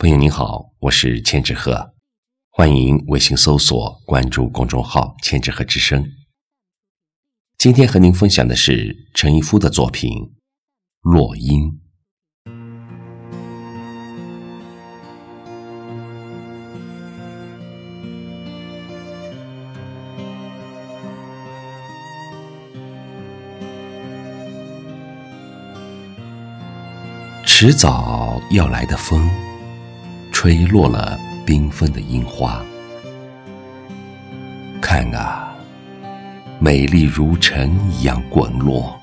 朋友您好，我是千纸鹤，欢迎微信搜索关注公众号“千纸鹤之声”。今天和您分享的是陈一夫的作品《落英》。迟早要来的风。吹落了缤纷的樱花，看啊，美丽如尘一样滚落。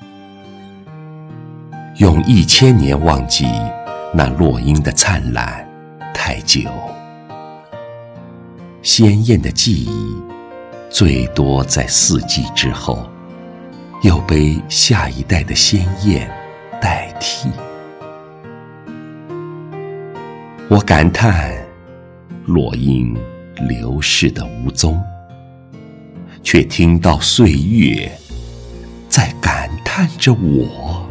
用一千年忘记那落英的灿烂太久，鲜艳的记忆最多在四季之后，又被下一代的鲜艳代替。我感叹落英流逝的无踪，却听到岁月在感叹着我。